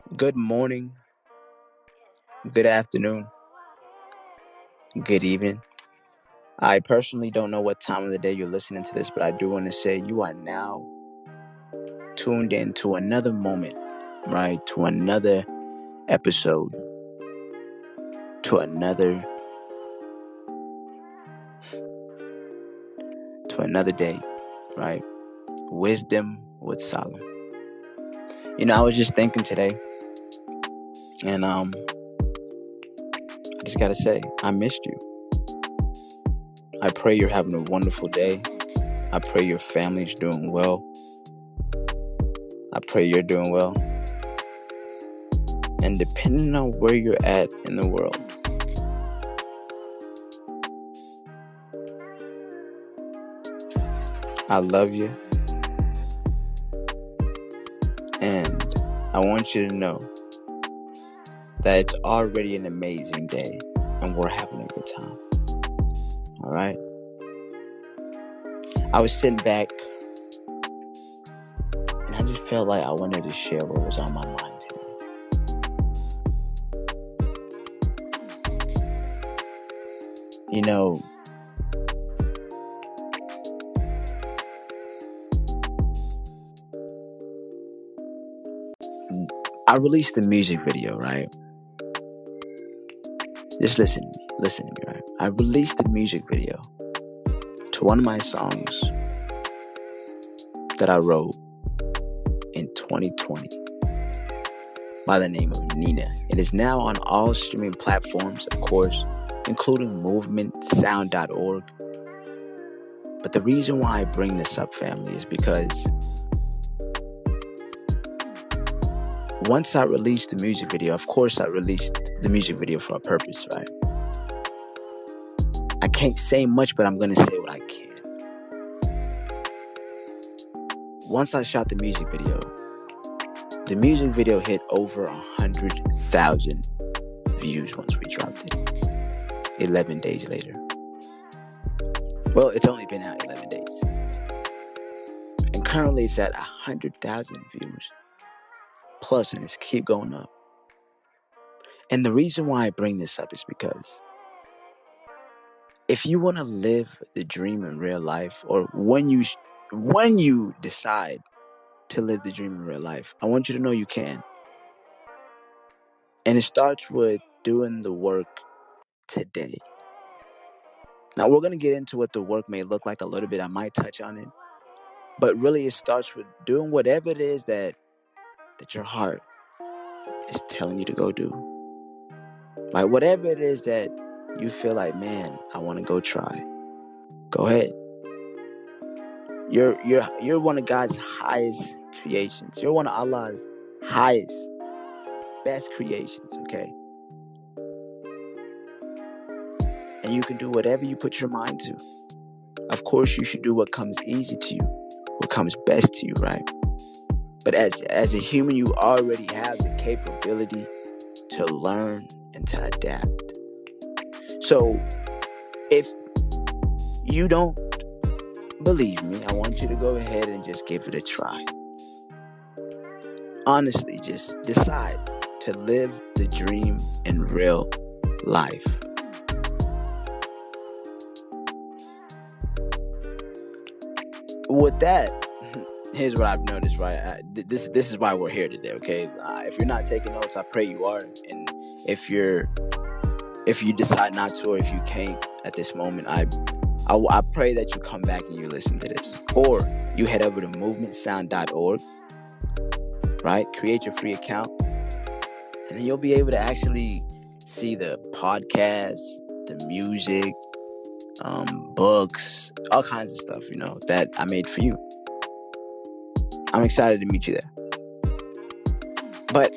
Good morning, good afternoon, good evening. I personally don't know what time of the day you're listening to this, but I do want to say you are now tuned in to another moment, right? To another episode, to another to another day, right? Wisdom with Solomon. You know, I was just thinking today, and um, I just gotta say, I missed you. I pray you're having a wonderful day. I pray your family's doing well. I pray you're doing well. And depending on where you're at in the world, I love you. And I want you to know that it's already an amazing day and we're having a good time. All right? I was sitting back and I just felt like I wanted to share what was on my mind today. You know, I released a music video, right? Just listen, listen to me, right? I released a music video to one of my songs that I wrote in 2020 by the name of Nina. It is now on all streaming platforms, of course, including movementsound.org. But the reason why I bring this up, family, is because once I released the music video, of course, I released the music video for a purpose, right? I can't say much, but I'm going to say what I can. Once I shot the music video, the music video hit over a hundred thousand views once we dropped it. Eleven days later. Well, it's only been out eleven days, and currently it's at a hundred thousand views plus, and it's keep going up. And the reason why I bring this up is because if you want to live the dream in real life, or when you when you decide to live the dream in real life, I want you to know you can. And it starts with doing the work today. Now, we're going to get into what the work may look like a little bit. I might touch on it. But really, it starts with doing whatever it is that, that your heart is telling you to go do. Like, Whatever it is that you feel like, man, I want to go try. Go ahead. You're you're you're one of God's highest creations. You're one of Allah's highest, best creations, okay? And you can do whatever you put your mind to. Of course, you should do what comes easy to you, what comes best to you, right? But as as a human, you already have the capability to learn and to adapt. So, if you don't believe me, I want you to go ahead and just give it a try. Honestly, just decide to live the dream in real life. With that, here's what I've noticed. Right, I, this this is why we're here today. Okay, uh, if you're not taking notes, I pray you are. And if you're if you decide not to, or if you can't at this moment, I I, I pray that you come back and you listen to this. Or you head over to movementsound.org, right? Create your free account. And then you'll be able to actually see the podcast, the music, um, books, all kinds of stuff, you know, that I made for you. I'm excited to meet you there. But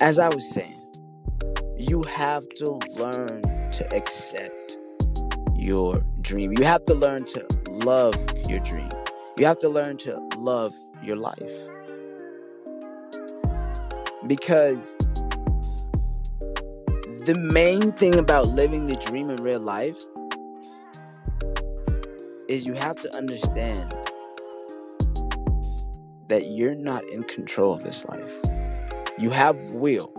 as I was saying, you have to learn to accept your dream. You have to learn to love your dream. You have to learn to love your life. Because the main thing about living the dream in real life is you have to understand that you're not in control of this life. You have will,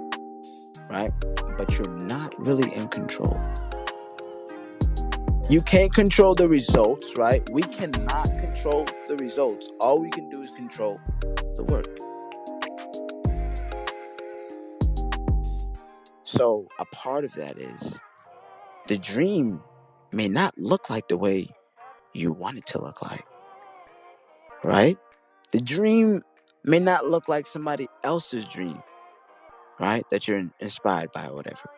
right? But you're not really in control. You can't control the results, right? We cannot control the results. All we can do is control the work. So, a part of that is the dream may not look like the way you want it to look like, right? The dream may not look like somebody else's dream, right? That you're inspired by or whatever.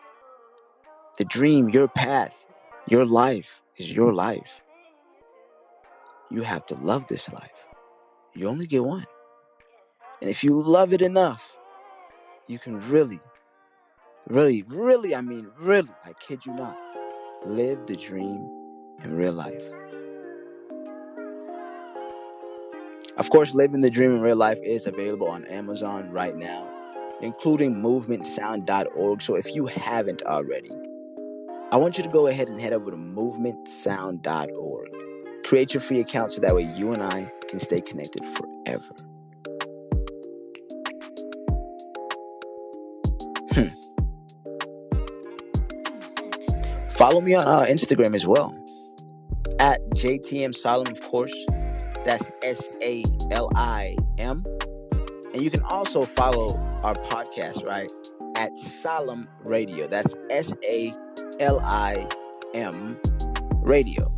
The dream, your path, your life is your life. You have to love this life. You only get one. And if you love it enough, you can really, really, really, I mean, really, I kid you not, live the dream in real life. Of course, Living the Dream in Real Life is available on Amazon right now, including movementsound.org. So if you haven't already, I want you to go ahead and head over to movementsound.org. Create your free account so that way you and I can stay connected forever. Hmm. Follow me on uh, Instagram as well at JTM Salim, of course. That's S A L I M. And you can also follow our podcast, right? At Salim Radio. That's S A L I M Radio.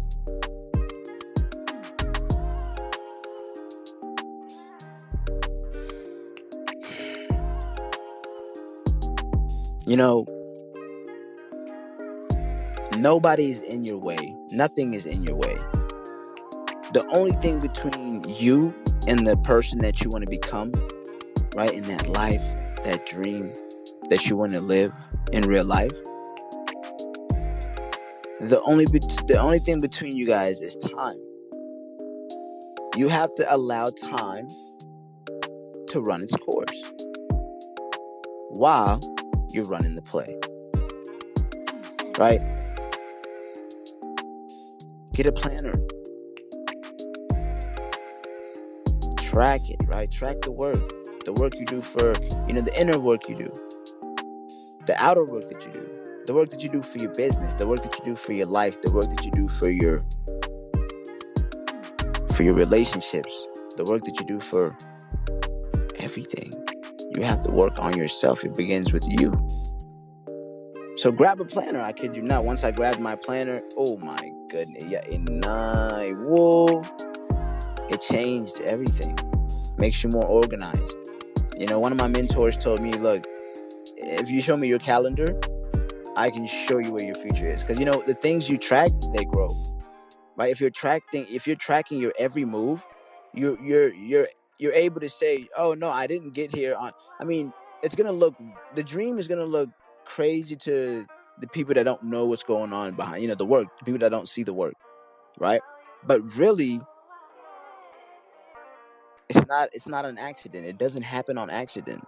You know, nobody's in your way, nothing is in your way the only thing between you and the person that you want to become, right, in that life, that dream that you want to live in real life, the only the only thing between you guys is time. You have to allow time to run its course while you're running the play. Right? Get a planner track it, right? Track the work, the work you do for, you know, the inner work you do, the outer work that you do, the work that you do for your business, the work that you do for your life, the work that you do for your for your relationships, the work that you do for everything. You have to work on yourself. It begins with you. So grab a planner. I kid you not. Once I grabbed my planner, oh my goodness, yeah, in nine, whoa it changed everything. Makes you more organized. You know, one of my mentors told me, look, if you show me your calendar, I can show you where your future is. Because you know, the things you track, they grow. Right? If you're tracking if you're tracking your every move, you're you're you're you're able to say, Oh no, I didn't get here on I mean, it's gonna look the dream is gonna look crazy to the people that don't know what's going on behind, you know, the work, the people that don't see the work, right? But really, it's not it's not an accident. It doesn't happen on accident.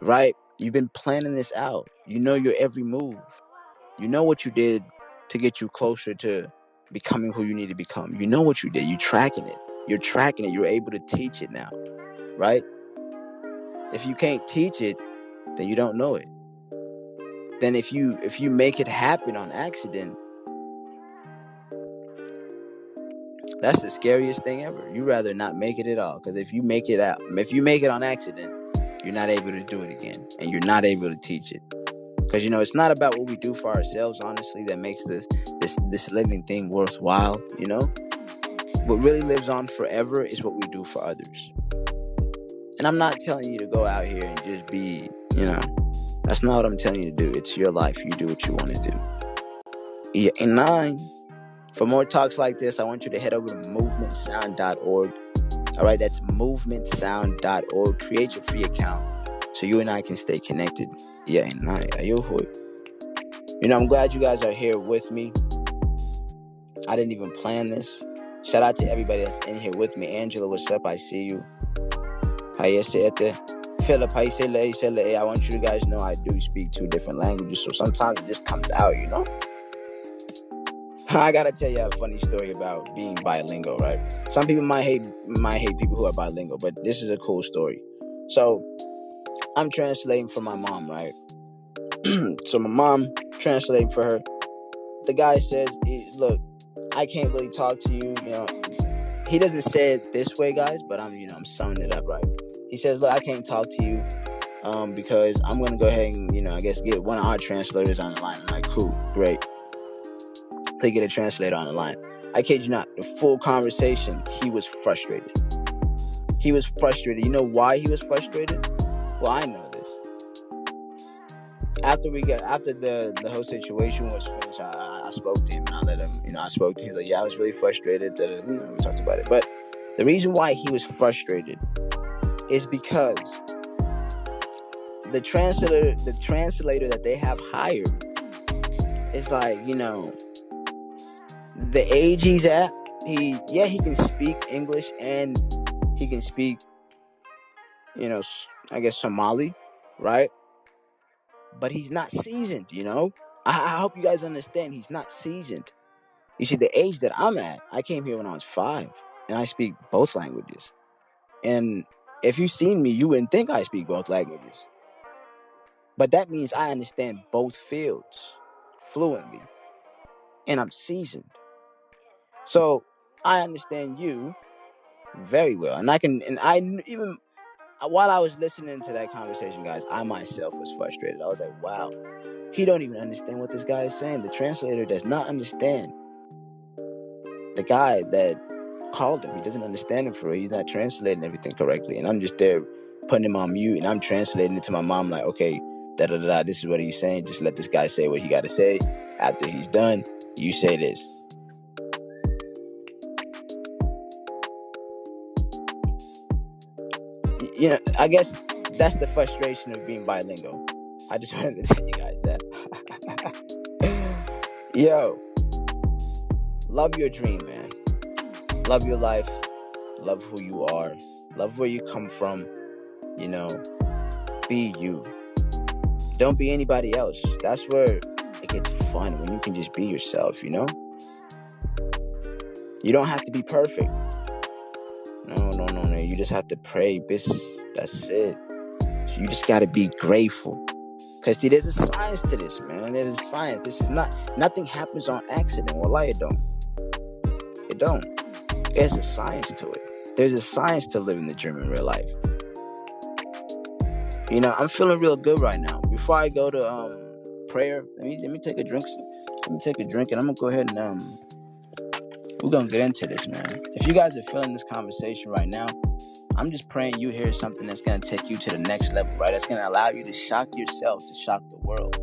Right? You've been planning this out. You know your every move. You know what you did to get you closer to becoming who you need to become. You know what you did. You're tracking it. You're tracking it. You're able to teach it now. Right? If you can't teach it, then you don't know it. Then if you if you make it happen on accident, That's the scariest thing ever. You rather not make it at all. Because if you make it out, if you make it on accident, you're not able to do it again, and you're not able to teach it. Because you know it's not about what we do for ourselves. Honestly, that makes this this this living thing worthwhile. You know, what really lives on forever is what we do for others. And I'm not telling you to go out here and just be, you know, that's not what I'm telling you to do. It's your life. You do what you want to do. Yeah, and nine. For more talks like this, I want you to head over to movementsound.org. All right, that's movementsound.org. Create your free account so you and I can stay connected. Yeah, and I, you know, I'm glad you guys are here with me. I didn't even plan this. Shout out to everybody that's in here with me. Angela, what's up? I see you. Say it? Philip, you say I want you guys to know I do speak two different languages, so sometimes it just comes out, you know? I gotta tell you a funny story about being bilingual, right? Some people might hate might hate people who are bilingual, but this is a cool story. So I'm translating for my mom, right? so my mom translating for her. The guy says, "Look, I can't really talk to you. You know, he doesn't say it this way, guys, but I'm, you know, I'm summing it up right. He says, "Look, I can't talk to you um, because I'm gonna go ahead and, you know, I guess get one of our translators on the line." I'm like, "Cool, great." They get a translator on the line. I kid you not, the full conversation, he was frustrated. He was frustrated. You know why he was frustrated? Well, I know this. After we got after the the whole situation was finished, I, I spoke to him and I let him. You know, I spoke to him. Like, yeah, I was really frustrated. That we talked about it, but the reason why he was frustrated is because the translator, the translator that they have hired, is like you know the age he's at. He yeah, he can speak English and he can speak, you know, I guess Somali, right? But he's not seasoned, you know? I, I hope you guys understand he's not seasoned. You see, the age that I'm at, I came here when I was five and I speak both languages. And if you've seen me, you wouldn't think I speak both languages. But that means I understand both fields fluently and I'm seasoned. So I understand you very well. And I can, and I even uh, while I was listening to that conversation, guys, I myself was frustrated. I was like, wow, he don't even understand what this guy is saying. The translator does not understand the guy that called him. He doesn't understand him for real. He's not translating everything correctly. And I'm just there putting him on mute and I'm translating it to my mom like, okay, da da da, this is what he's saying. Just let this guy say what he got to say. After he's done, you say this. You know, I guess that's the frustration of being bilingual. I just wanted to tell you guys that. Yo, love your dream, man. Love your life. Love who you are. Love where you come from. You know, be you. Don't be anybody else. That's where it gets fun when you can just be yourself, you know? You don't have to be perfect. No, no, no, no. You just have to pray. This that's it. You just gotta be grateful. Cause see, there's a science to this, man. There's a science. This is not nothing happens on accident. Well, it don't. It don't. There's a science to it. There's a science to living the dream in real life. You know, I'm feeling real good right now. Before I go to um prayer, let me let me take a drink. Let me take a drink, and I'm gonna go ahead and um we're gonna get into this, man. If you guys are feeling this conversation right now, I'm just praying you hear something that's to take you to the next level, right? That's to allow you to shock yourself, to shock the world.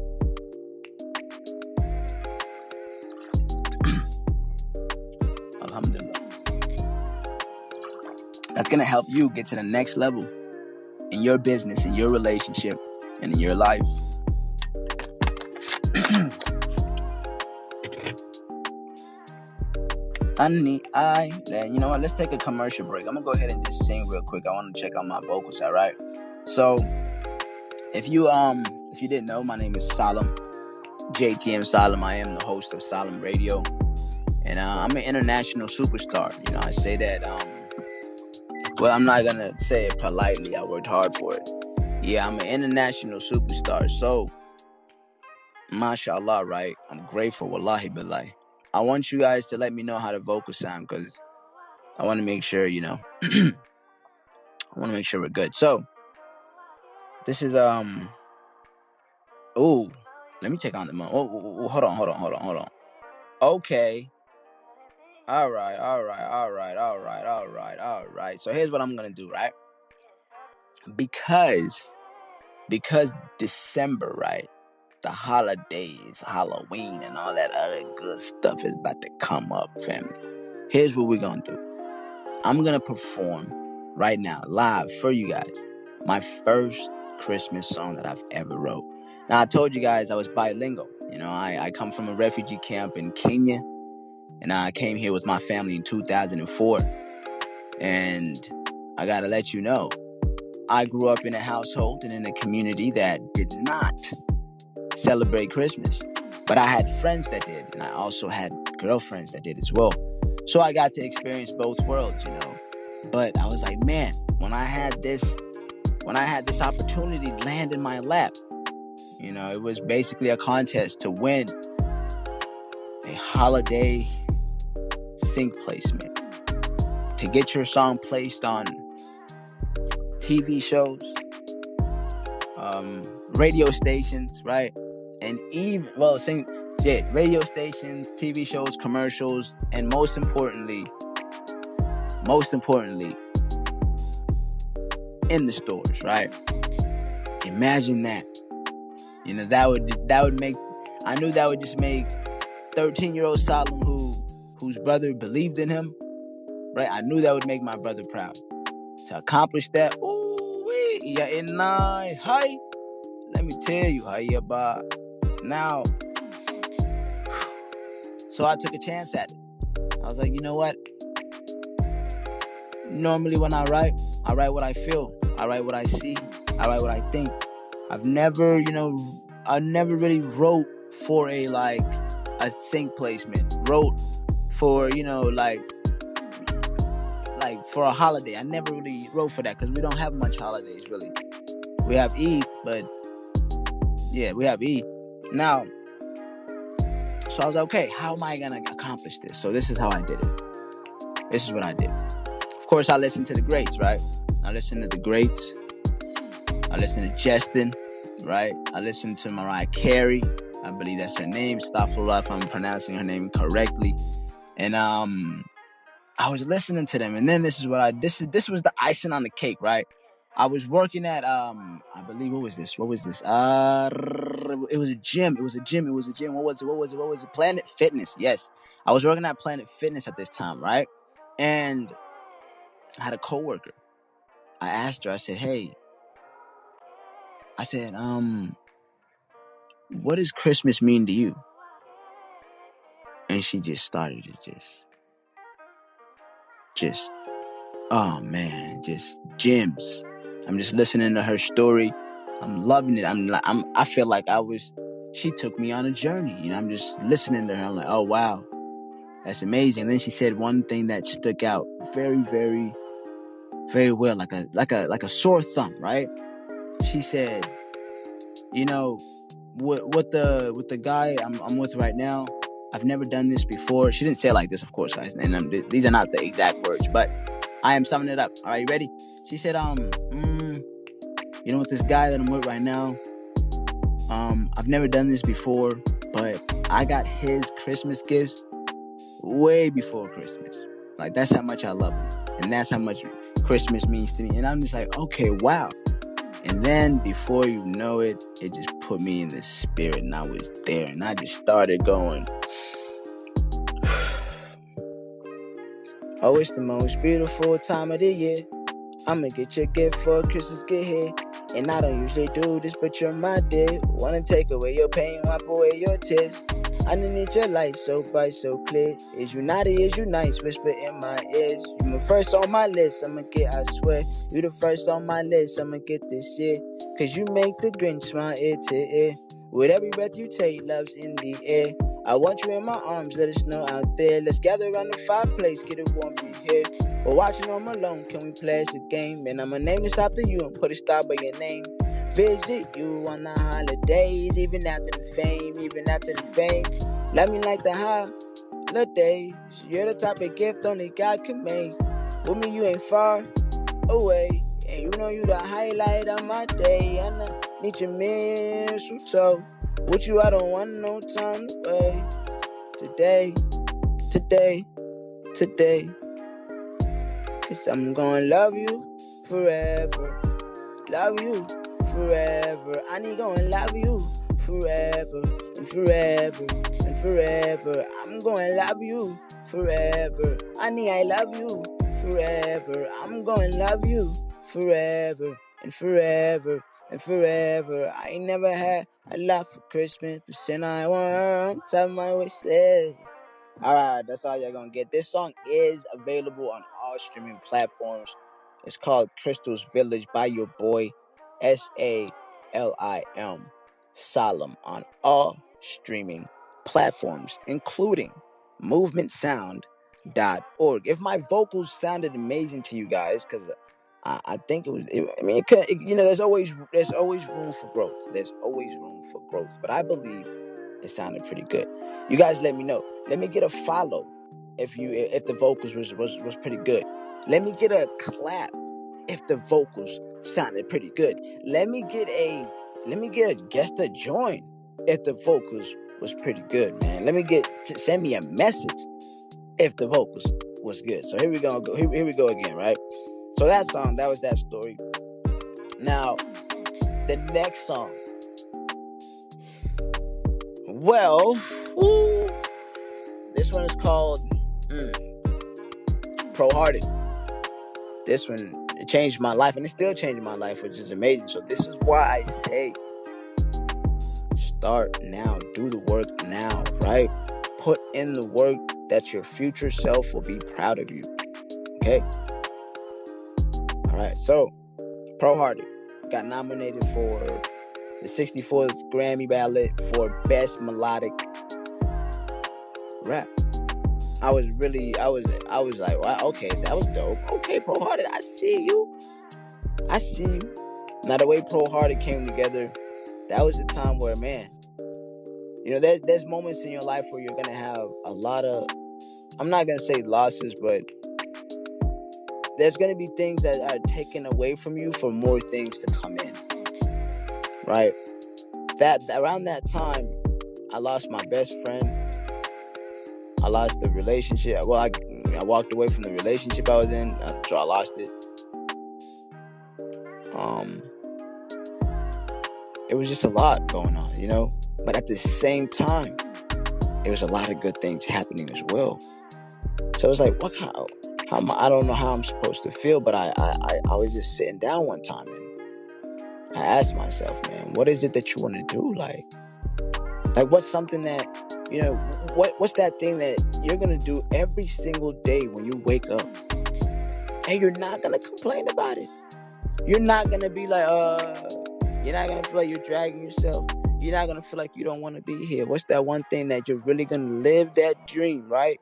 Alhamdulillah. That's going to help you get to the next level in your business, in your relationship, and in your life. Honey, I, you know what? Let's take a commercial break. I'm gonna go ahead and just sing real quick. I want to check out my vocals. All right. So, if you um, if you didn't know, my name is Salim, JTM Salim. I am the host of Salim Radio, and uh, I'm an international superstar. You know, I say that um, well, I'm not gonna say it politely. I worked hard for it. Yeah, I'm an international superstar. So, mashallah, right? I'm grateful. Wallahi billahi. I want you guys to let me know how the vocals sound because I want to make sure, you know, I want to make sure we're good. So, this is, um, oh, let me take on the mo. Oh, oh, oh, hold on, hold on, hold on, hold on. Okay. All right, all right, all right, all right, all right, all right. So here's what I'm gonna do, right? Because, because December, right? The holidays, Halloween, and all that other good stuff is about to come up, family. Here's what we're gonna do. I'm gonna perform right now, live for you guys, my first Christmas song that I've ever wrote. Now I told you guys I was bilingual. You know, I, I come from a refugee camp in Kenya, and I came here with my family in 2004. And I gotta let you know, I grew up in a household and in a community that did not celebrate Christmas. But I had friends that did, and I also had girlfriends that did as well. So I got to experience both worlds, you know. But I was like, man, when I had this, when I had this opportunity land in my lap. You know, it was basically a contest to win a holiday sync placement. To get your song placed on TV shows, um, radio stations, right? And even, well, sing, yeah, radio stations, TV shows, commercials, and most importantly, most importantly, in the stores, right? Imagine that. You know, that would that would make I knew that would just make 13 year old Solomon who whose brother believed in him, right? I knew that would make my brother proud. To accomplish that, ooh, yeah, in nine, hi. Let me tell you, how you about now. So I took a chance at it. I was like, you know what? Normally, when I write, I write what I feel. I write what I see. I write what I think. I've never, you know, I never really wrote for a like a sync placement. Wrote for, you know, like like for a holiday. I never really wrote for that because we don't have much holidays really. We have Eid, but yeah, we have Eid. Now, so I was like, okay, how am I gonna accomplish this? So this is how I did it. This is what I did. Of course, I listened to the greats, right? I listened to the greats. I listened to Justin, right? I listened to Mariah Carey. I believe that's her name. Stop for if I'm pronouncing her name correctly. And um, I was listening to them, and then this is what I this is this was the icing on the cake, right? I was working at um, I believe what was this? What was this? Uh, it was a gym. It was a gym. It was a gym. What was it? What was it? What was it? Planet Fitness. Yes, I was working at Planet Fitness at this time, right? And I had a coworker. I asked her. I said, "Hey," I said, "Um, what does Christmas mean to you?" And she just started to just, just, oh man, just gems. I'm just listening to her story. I'm loving it. I'm, I'm, I feel like I was. She took me on a journey. You know, I'm just listening to her. I'm like, oh wow, that's amazing. And then she said one thing that stuck out very, very very well, like a like a like a sore thumb, right? She said, you know, what what the with the guy I'm I'm with right now, I've never done this before. She didn't say it like this, of course, guys, and th- these are not the exact words, but I am summing it up. Right, you ready? She said, um, mm, you know, with this guy that I'm with right now, um, I've never done this before, but I got his Christmas gifts way before Christmas. Like that's how much I love him, and that's how much Christmas means to me. And I'm just like, okay, wow. And then before you know it, it just put me in the spirit and I was there and I just started going. oh, it's the most beautiful time of the year. I'ma get your gift for Christmas, get here. And I don't usually do this, but you're my dear. Wanna take away your pain, wipe away your tears. Underneath your light, so bright, so clear. Is you naughty, is you nice? Whisper in my ears. You my first on my list, I'ma get, I swear. You the first on my list, I'ma get this year. Cause you make the Grinch smile ear to ear. With every breath you take, love's in the air. I want you in my arms, let it snow out there. Let's gather around the fireplace, get it warm in here. We're watching home alone, can we play as a game? And I'ma name this after you and put a star by your name visit you on the holidays, even after the fame, even after the fame. Let me like the holidays. You're the type of gift only God can make. With me, you ain't far away. And you know you the highlight of my day. And I need your mistletoe. With you, I don't want no time to. Today, today, today. Cause I'm gonna love you forever. Love you forever. I need gonna love you forever and forever and forever. I'm gonna love you forever. I need I love you forever. I'm gonna love you forever and forever and forever. I ain't never had a lot for Christmas, but since I want top my wish list. Alright, that's all you're gonna get. This song is available on all streaming platforms. It's called Crystal's Village by your boy S A L I M, Salim, on all streaming platforms, including movementsound.org. If my vocals sounded amazing to you guys, because I, I think it was. It, I mean, it could, it, you know, there's always there's always room for growth. There's always room for growth. But I believe it sounded pretty good. You guys, let me know. Let me get a follow if you if the vocals was was was pretty good. Let me get a clap if the vocals sounded pretty good. Let me get a let me get a guest to join if the vocals was pretty good, man. Let me get send me a message if the vocals was good. So here we go. here, here we go again, right? So that song, that was that story. Now, the next song. Well, this one is called mm, Pro Hearted. This one it changed my life, and it's still changing my life, which is amazing. So this is why I say start now, do the work now, right? Put in the work that your future self will be proud of you. Okay. Right. So, Pro Hearted got nominated for the 64th Grammy ballot for Best Melodic Rap. I was really, I was, I was like, okay, that was dope. Okay, Pro Hearted, I see you. I see you. Now the way Pro Hearted came together, that was the time where, man, you know, there's there's moments in your life where you're gonna have a lot of, I'm not gonna say losses, but there's gonna be things that are taken away from you for more things to come in. Right? That around that time, I lost my best friend I lost the relationship. Well, I, I walked away from the relationship I was in, so I lost it. Um, it was just a lot going on, you know. But at the same time, there was a lot of good things happening as well. So it was like, what kind? Of, am I, don't know how I'm supposed to feel, but I, I I was just sitting down one time and I asked myself, man, what is it that you want to do? Like, like what's something that you know, what what's that thing that you're gonna do every single day when you wake up, and you're not gonna complain about it. You're not gonna be like, uh, you're not gonna feel like you're dragging yourself. You're not gonna feel like you don't want to be here. What's that one thing that you're really gonna live that dream, right?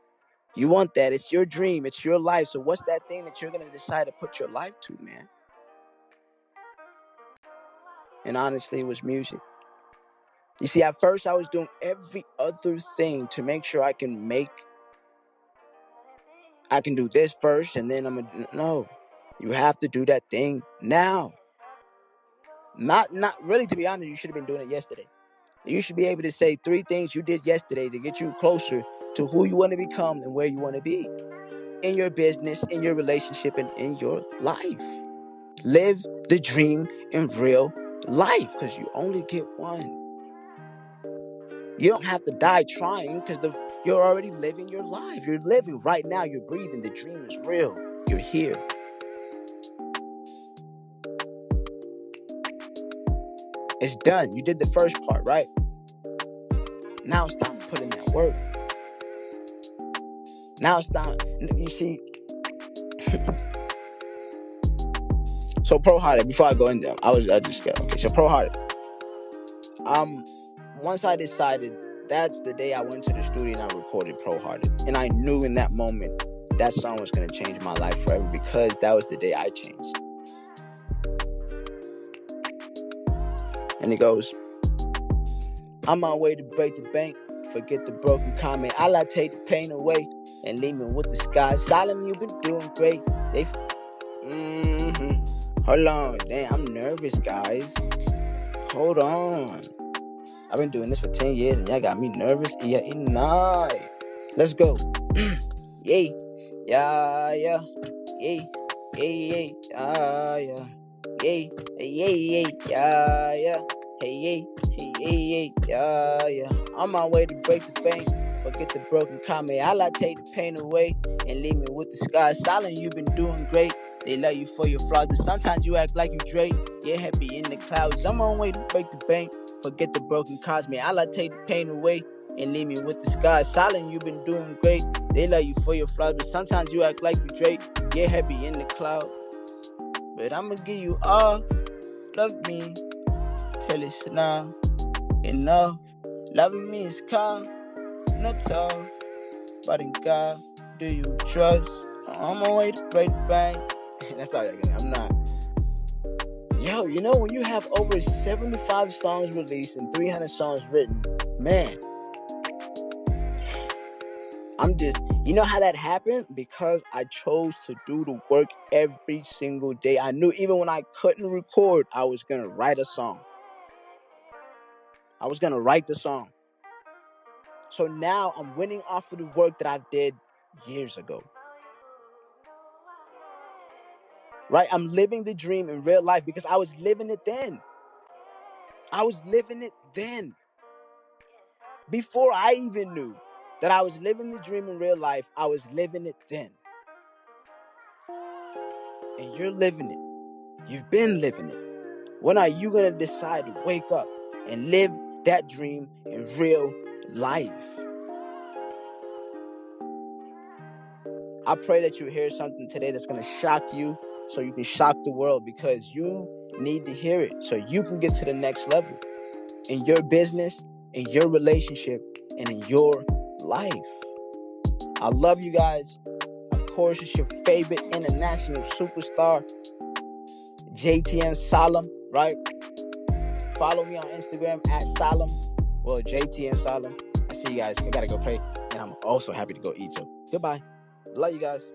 You want that. It's your dream. It's your life. So what's that thing that you're gonna decide to put your life to, man? And honestly, it was music. You see, at first I was doing every other thing to make sure I can make I can do this first and then I'm gonna no. You have to do that thing now. Not not really to be honest, you should have been doing it yesterday. You should be able to say three things you did yesterday to get you closer to who you want to become and where you want to be in your business, in your relationship, and in your life. Live the dream in real life because you only get one. You don't have to die trying because you're already living your life. You're living right now. You're breathing. The dream is real. You're here. It's done. You did the first part, right? Now it's time to put in that work. Now it's time. You see. so pro hearted. Before I go in there, I was I just got okay. So pro hearted. Um, once I decided that's the day I went to the studio and I recorded Pro Hearted. And I knew in that moment that song was to change my life forever because that was the day I changed. And it goes, I'm on my way to break the bank. Forget the broken comment. I'll take the pain away and leave me with the sky. Salim, you've been doing great. They, mm-hmm. Hold on, damn, I'm nervous, guys. Hold on. I've been doing this for 10 years and y'all got me nervous you're nah. Let's go. yay. Yeah, yeah. Yay. Yay, yay. Ah, yeah. Yay. Yay, yay. Yeah, yeah. Hey, yay. Hey, yay, yay. Yeah, yeah. On my way to break the bank. Forget the broken comment. I'll take the pain away and leave me with the sky. Salim, you've been doing great. They love you for your flaws, but sometimes you act like you Drake. You're happy in the clouds. I'm on way to break the bank. Forget the broken cosmic. I'll take the pain away and leave me with the sky. Salim, you've been doing great. They love you for your flaws, but sometimes you act like you Drake. Get happy in the cloud. But I'ma give you all. Love me till it's now enough. Loving me is calm, not tough. But in God, do you trust? I'm on my way to break the bank. That's all I'm I'm not. Yo, you know when you have over 75 songs released and 300 songs written, man. I'm just, you know how that happened? Because I chose to do the work every single day. I knew even when I couldn't record, I was going to write a song. I was going to write the song. So now I'm winning off of the work that I did years ago. Right? I'm living the dream in real life because I was living it then. I was living it then. Before I even knew that I was living the dream in real life, I was living it then. And you're living it. You've been living it. When are you going to decide to wake up and live that dream in real life? I pray that you hear something today that's going to shock you so you can shock the world because you need to hear it so you can get to the next level in your business, in your relationship, and in your life. I love you guys. Of course, it's your favorite international superstar, JTM Salim, right? Follow me on Instagram at Salim. Well, JTM Salim. I see you guys. I gotta go pray. And I'm also happy to go eat. So goodbye. Love you guys.